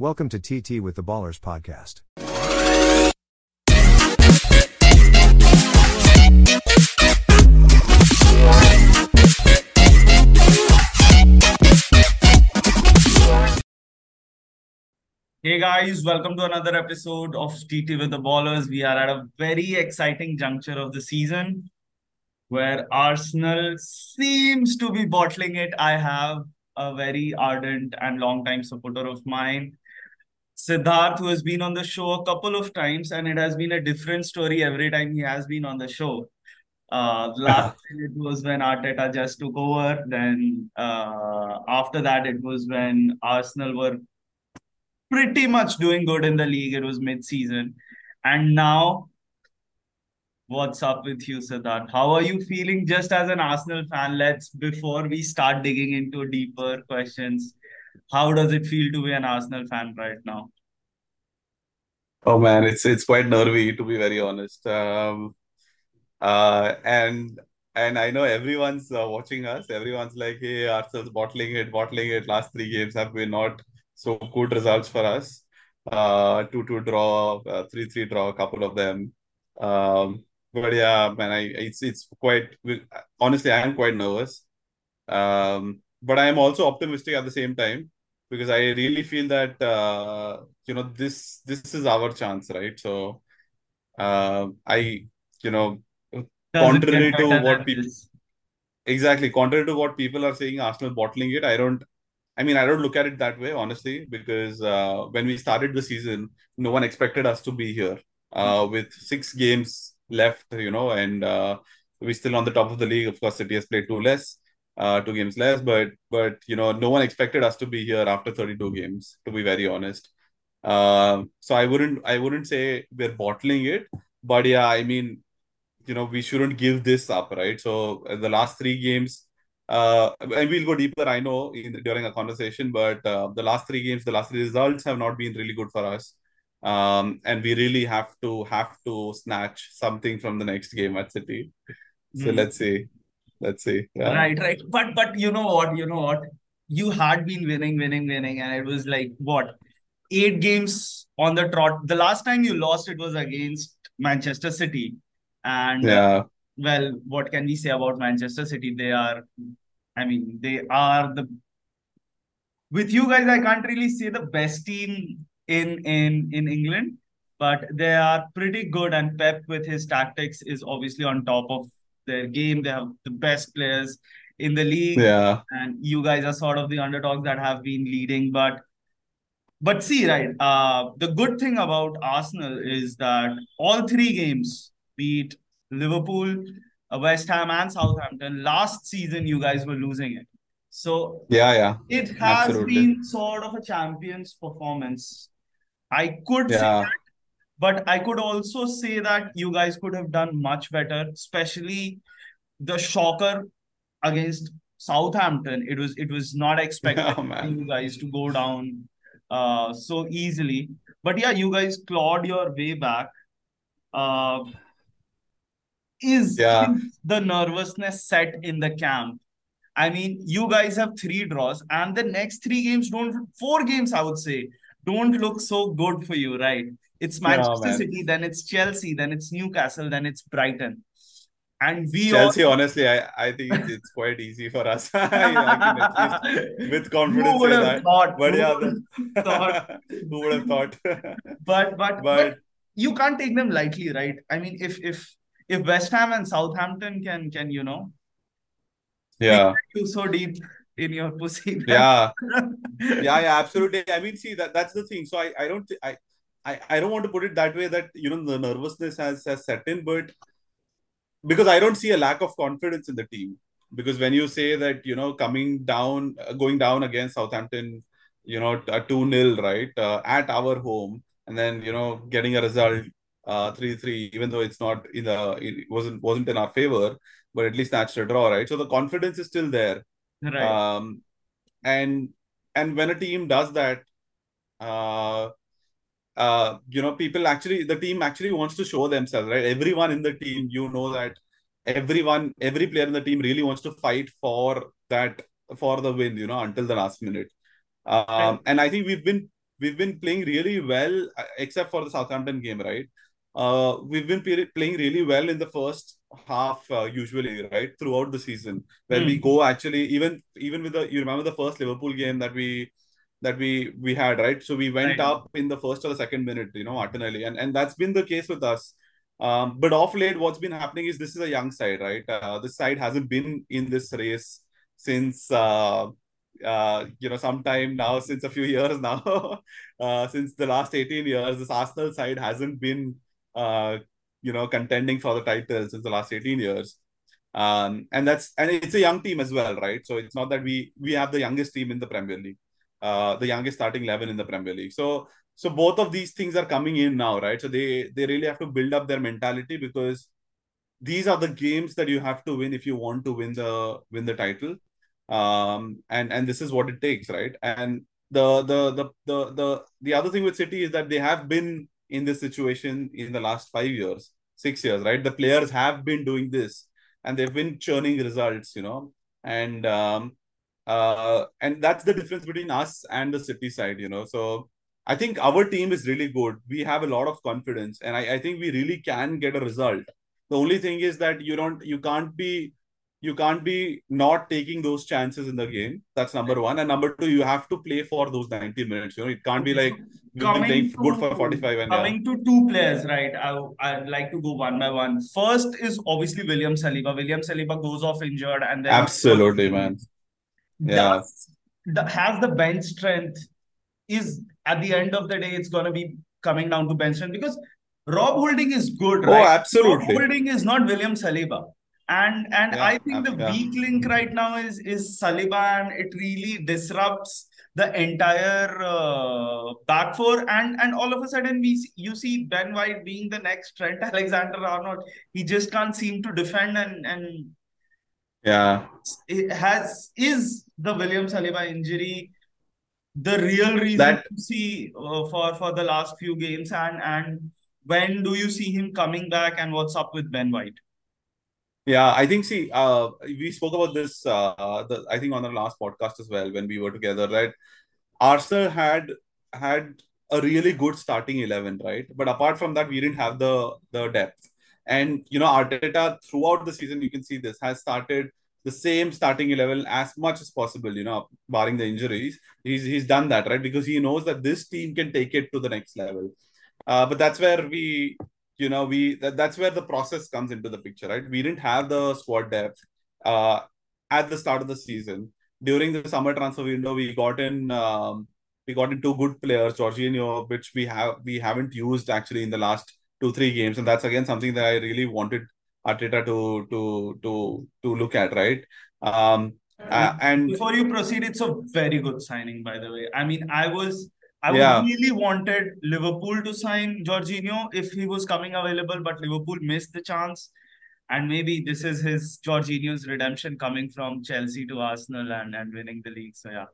Welcome to TT with the Ballers podcast. Hey guys, welcome to another episode of TT with the Ballers. We are at a very exciting juncture of the season where Arsenal seems to be bottling it. I have a very ardent and long-time supporter of mine, Siddharth, who has been on the show a couple of times, and it has been a different story every time he has been on the show. Uh, last time it was when Arteta just took over. Then uh, after that, it was when Arsenal were pretty much doing good in the league. It was mid-season. And now, what's up with you, Siddharth? How are you feeling just as an Arsenal fan? Let's, before we start digging into deeper questions, how does it feel to be an Arsenal fan right now? Oh man, it's it's quite nervy to be very honest. Um, uh, and and I know everyone's uh, watching us. Everyone's like, "Hey, Arsenal's bottling it, bottling it." Last three games have been not so good results for us. Uh, two two draw, uh, three three draw, a couple of them. Um, but yeah, man, I it's it's quite honestly, I am quite nervous. Um, but I am also optimistic at the same time because I really feel that uh, you know this this is our chance, right? So uh, I you know contrary to what people exactly contrary to what people are saying, Arsenal bottling it. I don't. I mean, I don't look at it that way, honestly, because uh, when we started the season, no one expected us to be here uh, with six games left, you know, and uh, we're still on the top of the league. Of course, City has played two less, uh, two games less, but but you know, no one expected us to be here after 32 games. To be very honest, uh, so I wouldn't I wouldn't say we're bottling it, but yeah, I mean, you know, we shouldn't give this up, right? So uh, the last three games. Uh, and we'll go deeper, I know, in, during a conversation, but uh, the last three games, the last results have not been really good for us um, and we really have to have to snatch something from the next game at City. So mm. let's see, let's see. Yeah. Right, right. But but you know what? You know what? You had been winning, winning, winning, and it was like what eight games on the trot. The last time you lost, it was against Manchester City, and uh, yeah. Well, what can we say about Manchester City? They are, I mean, they are the. With you guys, I can't really say the best team in in in England, but they are pretty good. And Pep, with his tactics, is obviously on top of their game. They have the best players in the league. Yeah, and you guys are sort of the underdogs that have been leading, but. But see, right, uh, the good thing about Arsenal is that all three games, beat Liverpool, uh, West Ham, and Southampton, last season you guys were losing it. So yeah, yeah, it has Absolutely. been sort of a champion's performance I could yeah. say that, but I could also say that you guys could have done much better, especially the shocker against Southampton. It was it was not expected oh, you guys to go down uh so easily. But yeah, you guys clawed your way back. Uh is, yeah. is the nervousness set in the camp? I mean, you guys have three draws, and the next three games don't four games, I would say, don't look so good for you, right? It's Manchester City, then it's Chelsea, then it's Newcastle, then it's Brighton. And we Chelsea, all... honestly, I, I think it's, it's quite easy for us. yeah, with confidence who would have that. thought? But who yeah, the... thought? who would have thought? but, but but but you can't take them lightly, right? I mean, if if if West Ham and Southampton can can you know, yeah, you so deep in your pussy. Yeah, yeah, yeah, absolutely. I mean, see that that's the thing. So I, I don't, th- I, I, I don't want to put it that way that you know the nervousness has has set in, but because I don't see a lack of confidence in the team. Because when you say that you know coming down, uh, going down against Southampton, you know a two 0 right uh, at our home, and then you know getting a result uh, three three, even though it's not in the it wasn't wasn't in our favor, but at least that's a draw, right? So the confidence is still there. Right. Um, and and when a team does that, uh, uh, you know, people actually the team actually wants to show themselves, right? Everyone in the team, you know that everyone, every player in the team really wants to fight for that for the win, you know, until the last minute. Um, right. and I think we've been we've been playing really well, uh, except for the Southampton game, right? Uh, we've been playing really well in the first half, uh, usually, right, throughout the season. When mm. we hmm. go actually, even even with the, you remember the first Liverpool game that we that we we had, right? So we went right. up in the first or the second minute, you know, Martinelli, and and that's been the case with us. Um, but off late, what's been happening is this is a young side, right? Uh, this side hasn't been in this race since uh, uh, you know, sometime now, since a few years now, uh, since the last 18 years, this Arsenal side hasn't been, uh, you know, contending for the title since the last 18 years. Um, and that's and it's a young team as well, right? So it's not that we we have the youngest team in the Premier League, uh, the youngest starting eleven in the Premier League. So so both of these things are coming in now, right? So they they really have to build up their mentality because these are the games that you have to win if you want to win the win the title um, and and this is what it takes, right? And the the the the the the other thing with City is that they have been in this situation in the last five years, six years, right? The players have been doing this, and they've been churning results, you know, and um, uh, and that's the difference between us and the City side, you know. So I think our team is really good. We have a lot of confidence, and I, I think we really can get a result. The only thing is that you don't, you can't be you can't be not taking those chances in the game. That's number one. And number two, you have to play for those 90 minutes. You know, it can't be like you've been playing good for 45 and coming yeah. to two players, right? I I'd like to go one by one. First is obviously William Saliba. William Saliba goes off injured and then absolutely man. Yeah. Does, has the bench strength is at the end of the day, it's gonna be coming down to bench strength because Rob Holding is good, oh, right? Oh, absolutely. Rob Holding is not William Saliba and and yeah, I think the yeah. weak link right now is is Saliba, and it really disrupts the entire uh, back four, and and all of a sudden we see, you see Ben White being the next Trent Alexander Arnold. He just can't seem to defend, and and yeah, it has is the William Saliba injury the real reason that, to see uh, for for the last few games, and and when do you see him coming back, and what's up with Ben White? Yeah, I think see, uh, we spoke about this. Uh, the, I think on the last podcast as well when we were together, right? Arsenal had had a really good starting eleven, right? But apart from that, we didn't have the the depth. And you know, Arteta throughout the season, you can see this has started the same starting eleven as much as possible. You know, barring the injuries, he's he's done that right because he knows that this team can take it to the next level. Uh, but that's where we you know we that, that's where the process comes into the picture right we didn't have the squad depth uh, at the start of the season during the summer transfer window we got in um, we got in two good players Jorginho which we have we haven't used actually in the last two three games and that's again something that I really wanted Arteta to to to to look at right um uh, and before you proceed it's a very good signing by the way I mean I was I yeah. really wanted Liverpool to sign Jorginho if he was coming available, but Liverpool missed the chance. And maybe this is his Jorginho's redemption coming from Chelsea to Arsenal and, and winning the league. So yeah.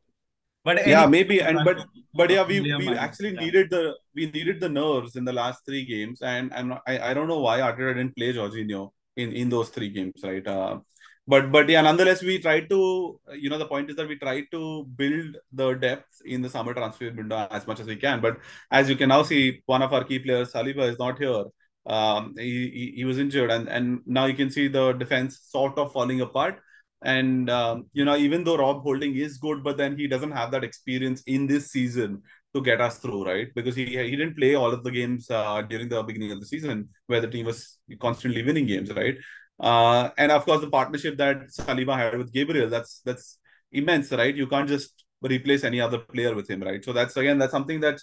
But yeah, maybe and but but yeah, we, we actually yeah. needed the we needed the nerves in the last three games, and and I, I don't know why Arteta didn't play Jorginho in in those three games, right? Uh, but but yeah nonetheless we tried to you know the point is that we tried to build the depth in the summer transfer window as much as we can but as you can now see one of our key players saliba is not here um he, he, he was injured and and now you can see the defense sort of falling apart and um, you know even though rob holding is good but then he doesn't have that experience in this season to get us through right because he he didn't play all of the games uh, during the beginning of the season where the team was constantly winning games right uh, and of course, the partnership that Saliba had with Gabriel, that's that's immense, right? You can't just replace any other player with him, right? So that's again, that's something that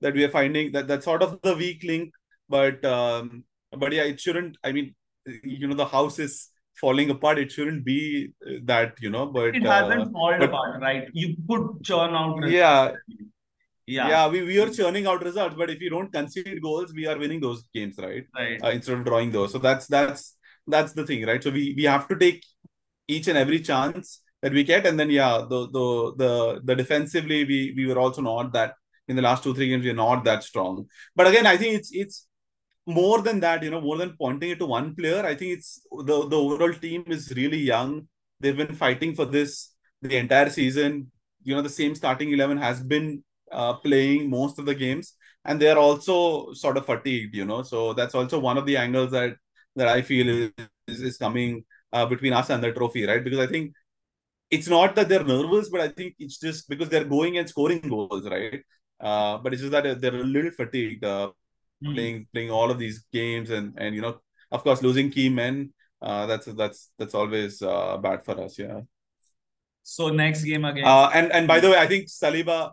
that we are finding that that's sort of the weak link. But um, but yeah, it shouldn't. I mean, you know, the house is falling apart. It shouldn't be that, you know. But it hasn't uh, fallen but, apart, right? You could churn out. Results. Yeah. Yeah. yeah, we, we are churning out results, but if you don't concede goals, we are winning those games, right? Right. Uh, instead of drawing those, so that's that's that's the thing, right? So we we have to take each and every chance that we get, and then yeah, the the the the defensively we we were also not that in the last two three games we're not that strong. But again, I think it's it's more than that, you know, more than pointing it to one player. I think it's the the overall team is really young. They've been fighting for this the entire season. You know, the same starting eleven has been uh, playing most of the games, and they are also sort of fatigued. You know, so that's also one of the angles that that I feel is is coming uh, between us and the trophy, right? Because I think it's not that they're nervous, but I think it's just because they're going and scoring goals, right? Uh, but it's just that they're a little fatigued uh, mm. playing playing all of these games and and you know of course losing key men. Uh, that's that's that's always uh, bad for us. Yeah. So next game again. Uh, and and by the way, I think Saliba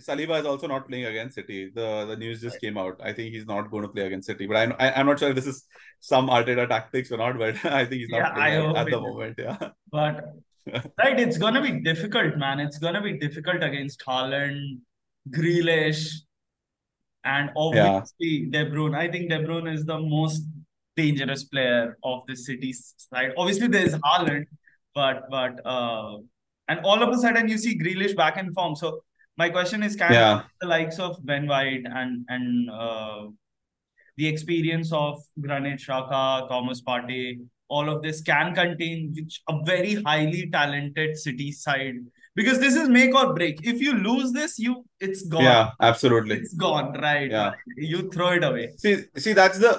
Saliba is also not playing against City. The the news just right. came out. I think he's not going to play against City. But I'm I, am i am not sure if this is some Arteta tactics or not. But I think he's not yeah, playing at, the moment. Yeah. But right, it's gonna be difficult, man. It's gonna be difficult against Haaland, Grealish, and obviously yeah. De Bruyne. I think De Bruyne is the most dangerous player of the City side. Obviously, there's Haaland, but but uh, and all of a sudden you see Grealish back in form. So my question is, can yeah. the likes of Ben White and and uh, the experience of Granit Xhaka, Thomas Partey, all of this can contain which a very highly talented city side because this is make or break. If you lose this you it's gone. Yeah absolutely. It's gone right? Yeah. You throw it away. See see that's the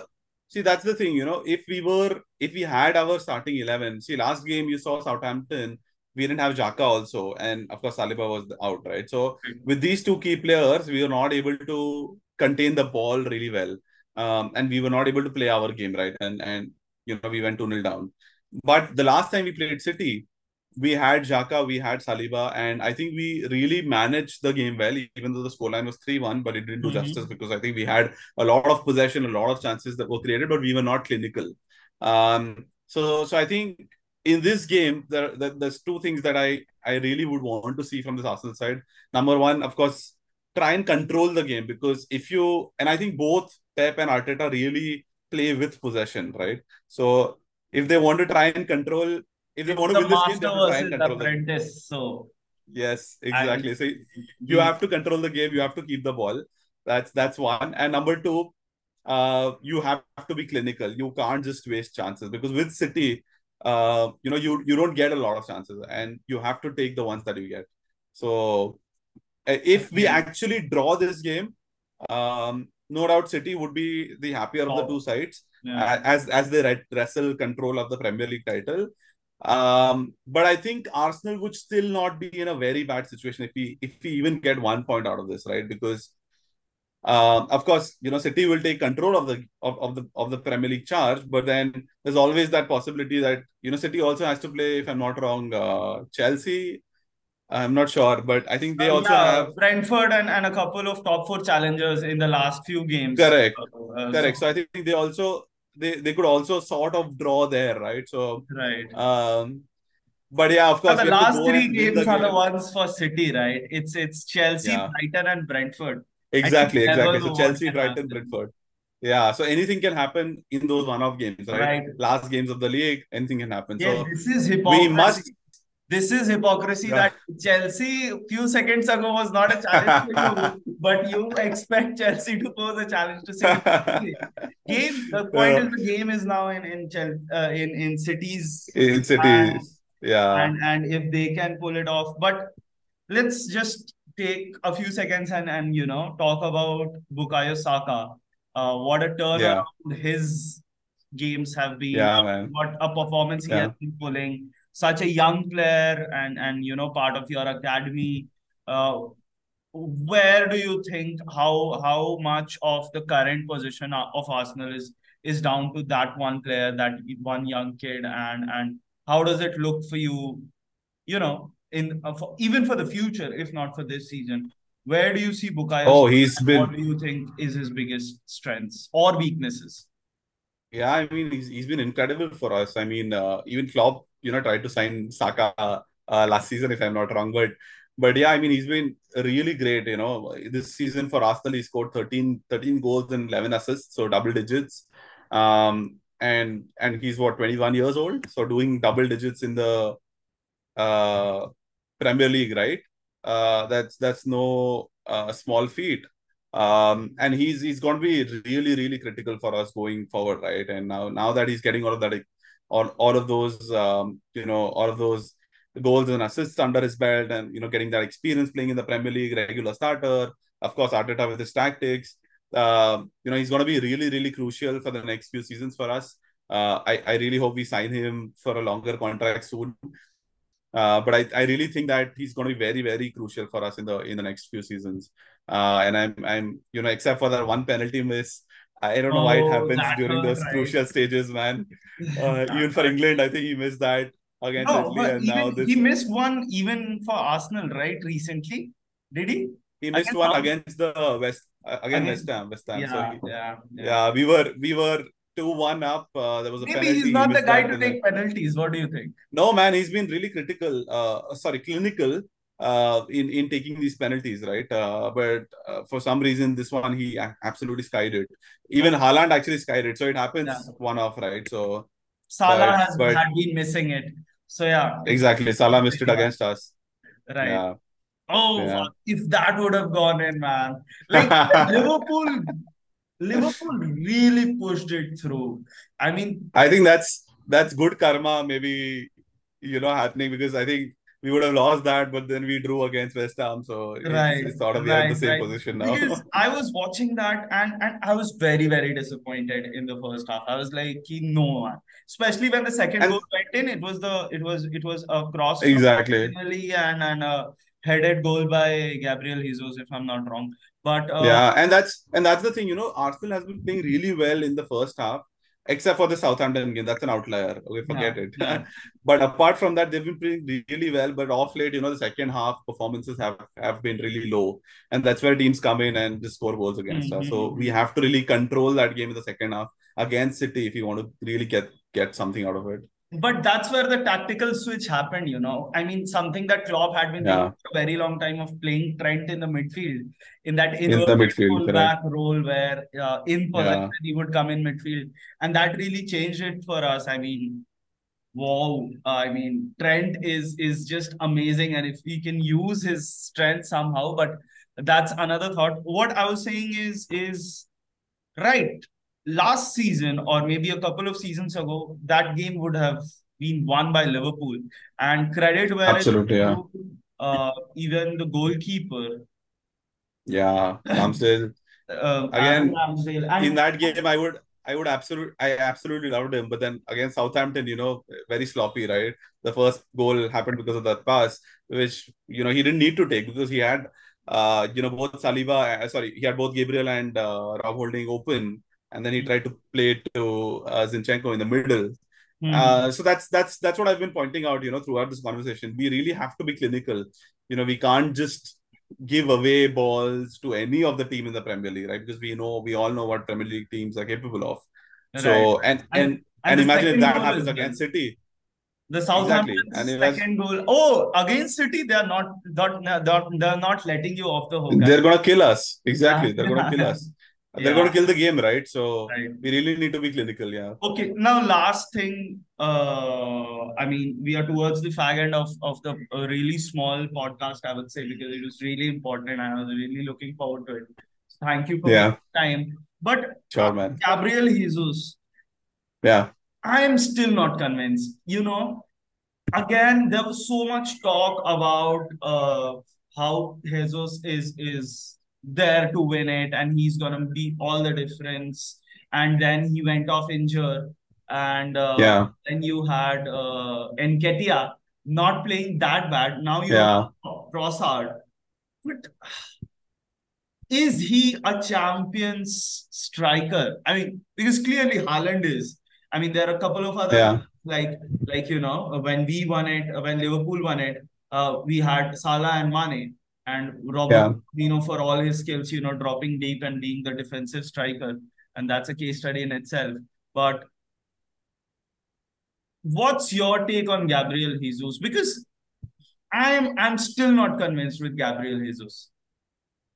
see that's the thing you know. If we were if we had our starting 11 see last game you saw southampton we didn't have Xhaka also and of course Saliba was out right? So with these two key players we were not able to contain the ball really well. Um, and we were not able to play our game right? And and you know, we went 2 0 down. But the last time we played City, we had Xhaka, we had Saliba, and I think we really managed the game well, even though the scoreline was 3 1, but it didn't do mm-hmm. justice because I think we had a lot of possession, a lot of chances that were created, but we were not clinical. Um, so, so I think in this game, there, there, there's two things that I, I really would want to see from this Arsenal side. Number one, of course, try and control the game because if you, and I think both Pep and Arteta really play with possession, right? So if they want to try and control, if they it's want to win this game, they have to try and control apprentice, the So yes, exactly. so you have to control the game. You have to keep the ball. That's that's one. And number two, uh, you have to be clinical. You can't just waste chances because with City, uh, you know, you you don't get a lot of chances, and you have to take the ones that you get. So if we actually draw this game, um, no doubt City would be the happier oh. of the oh. two sides yeah. as as they wrestle control of the Premier League title. Um, but I think Arsenal would still not be in a very bad situation if we if we even get one point out of this, right? Because uh, of course, you know, City will take control of the of, of the of the Premier League charge, but then there's always that possibility that you know City also has to play, if I'm not wrong, uh, Chelsea I'm not sure, but I think they uh, also yeah, have Brentford and, and a couple of top four challengers in the last few games. Correct, uh, correct. So, so, I think they also they they could also sort of draw there, right? So right. Um, but yeah, of course. But the last three games the are game. the ones for City, right? It's it's Chelsea, yeah. Brighton, and Brentford. Exactly, exactly. So Chelsea, Brighton. Brentford. Yeah, so anything can happen in those one-off games, right? right? Last games of the league, anything can happen. Yeah, so this is hypocrisy. We must this is hypocrisy yeah. that Chelsea few seconds ago was not a challenge to you, but you expect Chelsea to pose a challenge to City. game. The point yeah. is the game is now in in uh, in in City's. In City's, and, yeah. And and if they can pull it off, but let's just take a few seconds and and you know talk about Bukayo Saka. Uh, what a turnaround yeah. his games have been. Yeah, man. What a performance he has been pulling such a young player and and you know part of your academy uh, where do you think how how much of the current position of Arsenal is is down to that one player that one young kid? And and how does it look for you you know in uh, for, even for the future if not for this season? Where do you see Bukayo oh he's been what do you think is his biggest strengths or weaknesses? Yeah I mean he's, he's been incredible for us. I mean uh, even Klopp you know tried to sign Saka uh, last season, if I'm not wrong. But but yeah, I mean he's been really great. You know, this season for Arsenal he scored 13, 13 goals and 11 assists, so double digits. Um, and and he's what 21 years old, so doing double digits in the uh, Premier League, right? Uh, that's that's no uh, small feat. Um, and he's he's going to be really really critical for us going forward, right? And now now that he's getting all of that all, all of those um, you know all of those goals and assists under his belt, and you know, getting that experience playing in the Premier League, regular starter. Of course, Arteta with his tactics. Uh, you know, he's going to be really, really crucial for the next few seasons for us. Uh, I, I really hope we sign him for a longer contract soon. Uh, but I, I really think that he's going to be very, very crucial for us in the in the next few seasons. Uh, and I'm I'm you know except for that one penalty miss, I don't know oh, why it oh, happens during those right. crucial stages, man. Uh, even for England, I think he missed that against no, Italy, and now this... he missed one even for Arsenal, right? Recently, did he? He missed against one against the West uh, against, against West Ham. West Ham. Yeah, so he, yeah, yeah, yeah. We were we were two one up. Uh, there was a maybe penalty. he's not he the guy to take penalties. What do you think? No, man, he's been really critical. Uh, sorry, clinical uh, in in taking these penalties, right? Uh, but uh, for some reason, this one he absolutely skied it. Even Haaland actually skied it, so it happens yeah. one off, right? So Salah but, has but, had been missing it. So yeah, exactly. Salah missed it against us. Right. Yeah. Oh, yeah. if that would have gone in, man! Like Liverpool, Liverpool really pushed it through. I mean, I think that's that's good karma, maybe you know, happening because I think we would have lost that, but then we drew against West Ham, so it's, right, it's sort of right, in the same right. position now. Because I was watching that and and I was very very disappointed in the first half. I was like, no man. Especially when the second and, goal went in, it was the it was it was a cross exactly and and a headed goal by Gabriel Jesus, if I'm not wrong. But uh, yeah, and that's and that's the thing. You know, Arsenal has been playing really well in the first half, except for the Southampton game. That's an outlier. Okay, forget yeah, it. Yeah. but apart from that, they've been playing really well. But off late, you know, the second half performances have have been really low, and that's where teams come in and just score goals against mm-hmm. us. So we have to really control that game in the second half against City if you want to really get get something out of it but that's where the tactical switch happened, you know. I mean, something that Klopp had been yeah. doing for a very long time of playing Trent in the midfield, in that in the midfield back role where uh, in possession yeah. he would come in midfield, and that really changed it for us. I mean, wow! I mean, Trent is is just amazing, and if we can use his strength somehow, but that's another thought. What I was saying is is right last season or maybe a couple of seasons ago, that game would have been won by Liverpool. And credit where Absolutely, yeah. uh, even the goalkeeper. Yeah, Ramsdale. uh, Again, Ramsdale. And, in that game, I would I would absolutely I absolutely loved him. But then again, Southampton, you know, very sloppy, right? The first goal happened because of that pass, which you know he didn't need to take because he had uh you know both Saliba uh, sorry, he had both Gabriel and uh, Rob Holding open and then he tried to play it to uh, Zinchenko in the middle. Mm. Uh, so that's that's that's what I've been pointing out, you know, throughout this conversation. We really have to be clinical. You know, we can't just give away balls to any of the team in the Premier League, right? Because we know we all know what Premier League teams are capable of. Right. So and and and, and imagine if that happens against City. The Southampton exactly. second goal. Oh, against City, they are not, not, not they're not letting you off the hook. They're gonna kill us. Exactly, they're gonna kill us. They're going to kill the game, right? So right. we really need to be clinical, yeah. Okay, now last thing. Uh, I mean, we are towards the fag end of of the uh, really small podcast, I would say, because it was really important, and I was really looking forward to it. Thank you for yeah. time. But sure, man. Gabriel Jesus. Yeah. I am still not convinced. You know, again, there was so much talk about uh, how Jesus is is there to win it and he's gonna be all the difference. And then he went off injured and uh, yeah. then you had uh Nketiah not playing that bad. Now you yeah. have Trossard but is he a champions striker? I mean because clearly Haaland is. I mean there are a couple of other yeah. like like you know when we won it when Liverpool won it uh, we had Salah and Mane and Robert, yeah. you know, for all his skills, you know, dropping deep and being the defensive striker. And that's a case study in itself. But what's your take on Gabriel Jesus? Because I'm I'm still not convinced with Gabriel Jesus.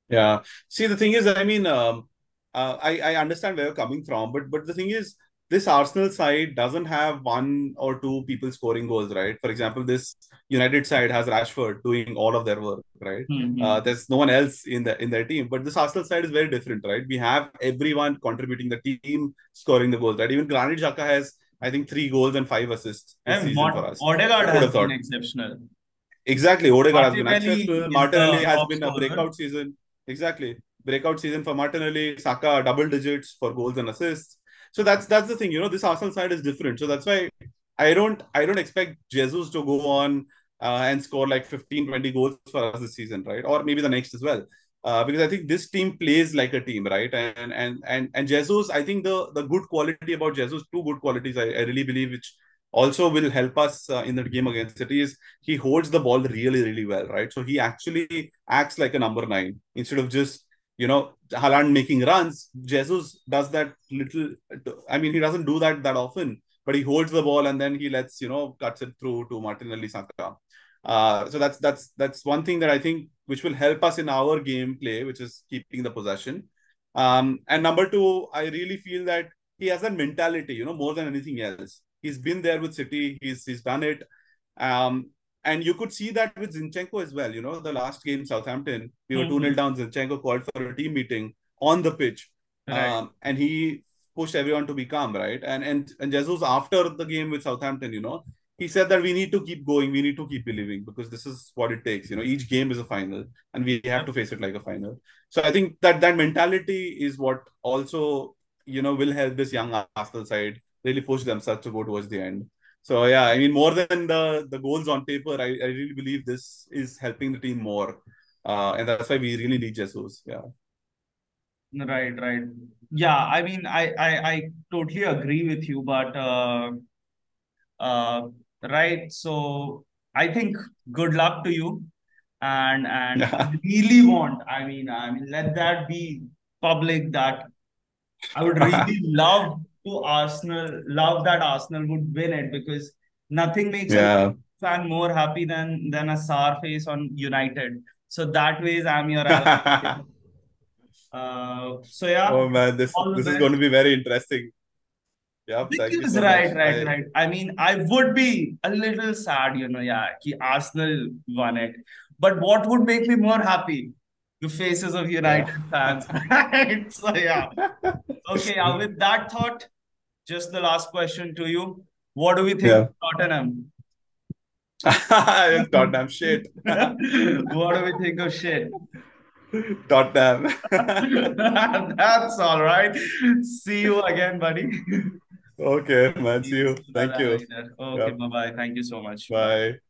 Yeah. See, the thing is, I mean, um, uh, I I understand where you're coming from, but but the thing is, this Arsenal side doesn't have one or two people scoring goals, right? For example, this United side has Rashford doing all of their work, right? Mm-hmm. Uh, there's no one else in the in their team, but this Arsenal side is very different, right? We have everyone contributing the team, scoring the goals, right? Even Granit Xhaka has, I think, three goals and five assists this and season for us. Odegaard has been exceptional. Exactly. Odegaard has been exceptional. Martinelli has been a breakout season. Exactly. Breakout season for Martinelli. Saka double digits for goals and assists. So that's that's the thing. You know, this Arsenal side is different. So that's why I don't I don't expect Jesus to go on uh, and score like 15, 20 goals for us this season, right? Or maybe the next as well. Uh, because I think this team plays like a team, right? And and and and Jesus, I think the the good quality about Jesus, two good qualities I, I really believe, which also will help us uh, in the game against City is he holds the ball really, really well, right? So he actually acts like a number nine instead of just you know Haaland making runs. Jesus does that little. I mean, he doesn't do that that often, but he holds the ball and then he lets you know cuts it through to Martinelli Saka. Uh, so that's that's that's one thing that I think which will help us in our gameplay, which is keeping the possession. Um, and number two, I really feel that he has that mentality, you know, more than anything else. He's been there with City. He's he's done it. Um, and you could see that with Zinchenko as well. You know, the last game, Southampton, we were 2 0 down. Zinchenko called for a team meeting on the pitch. Right. Um, and he pushed everyone to be calm, right? And and and Jesus after the game with Southampton, you know, he said that we need to keep going, we need to keep believing because this is what it takes. You know, each game is a final, and we have to face it like a final. So I think that that mentality is what also you know will help this young Arsenal side really push themselves to go towards the end. So yeah, I mean, more than the the goals on paper, I, I really believe this is helping the team more, uh, and that's why we really need Jesus. Yeah. Right, right. Yeah, I mean, I, I, I totally agree with you, but uh, uh, right. So I think good luck to you, and and Yeah. Really want. I mean, I mean, let that be public that I would really love to Arsenal, love that Arsenal would win it because nothing makes a fan more happy than than a sour face on United. So that ways I'm your ally. Uh, so yeah, Oh man, this this is going to be very interesting. Yeah, thank you so right, much. right, I- right. I mean, I would be a little sad, you know, yeah, कि Arsenal won it. But what would make me more happy? The faces of United fans. Right. So yeah. Okay, yeah, with that thought, just the last question to you. What do we think Yeah. of Tottenham? Tottenham shit. What do we think of shit? Tottenham. That's all right. See you again, buddy. Okay, man. See you. Thank you. Okay, Yeah. bye-bye. Thank you so much. Bye.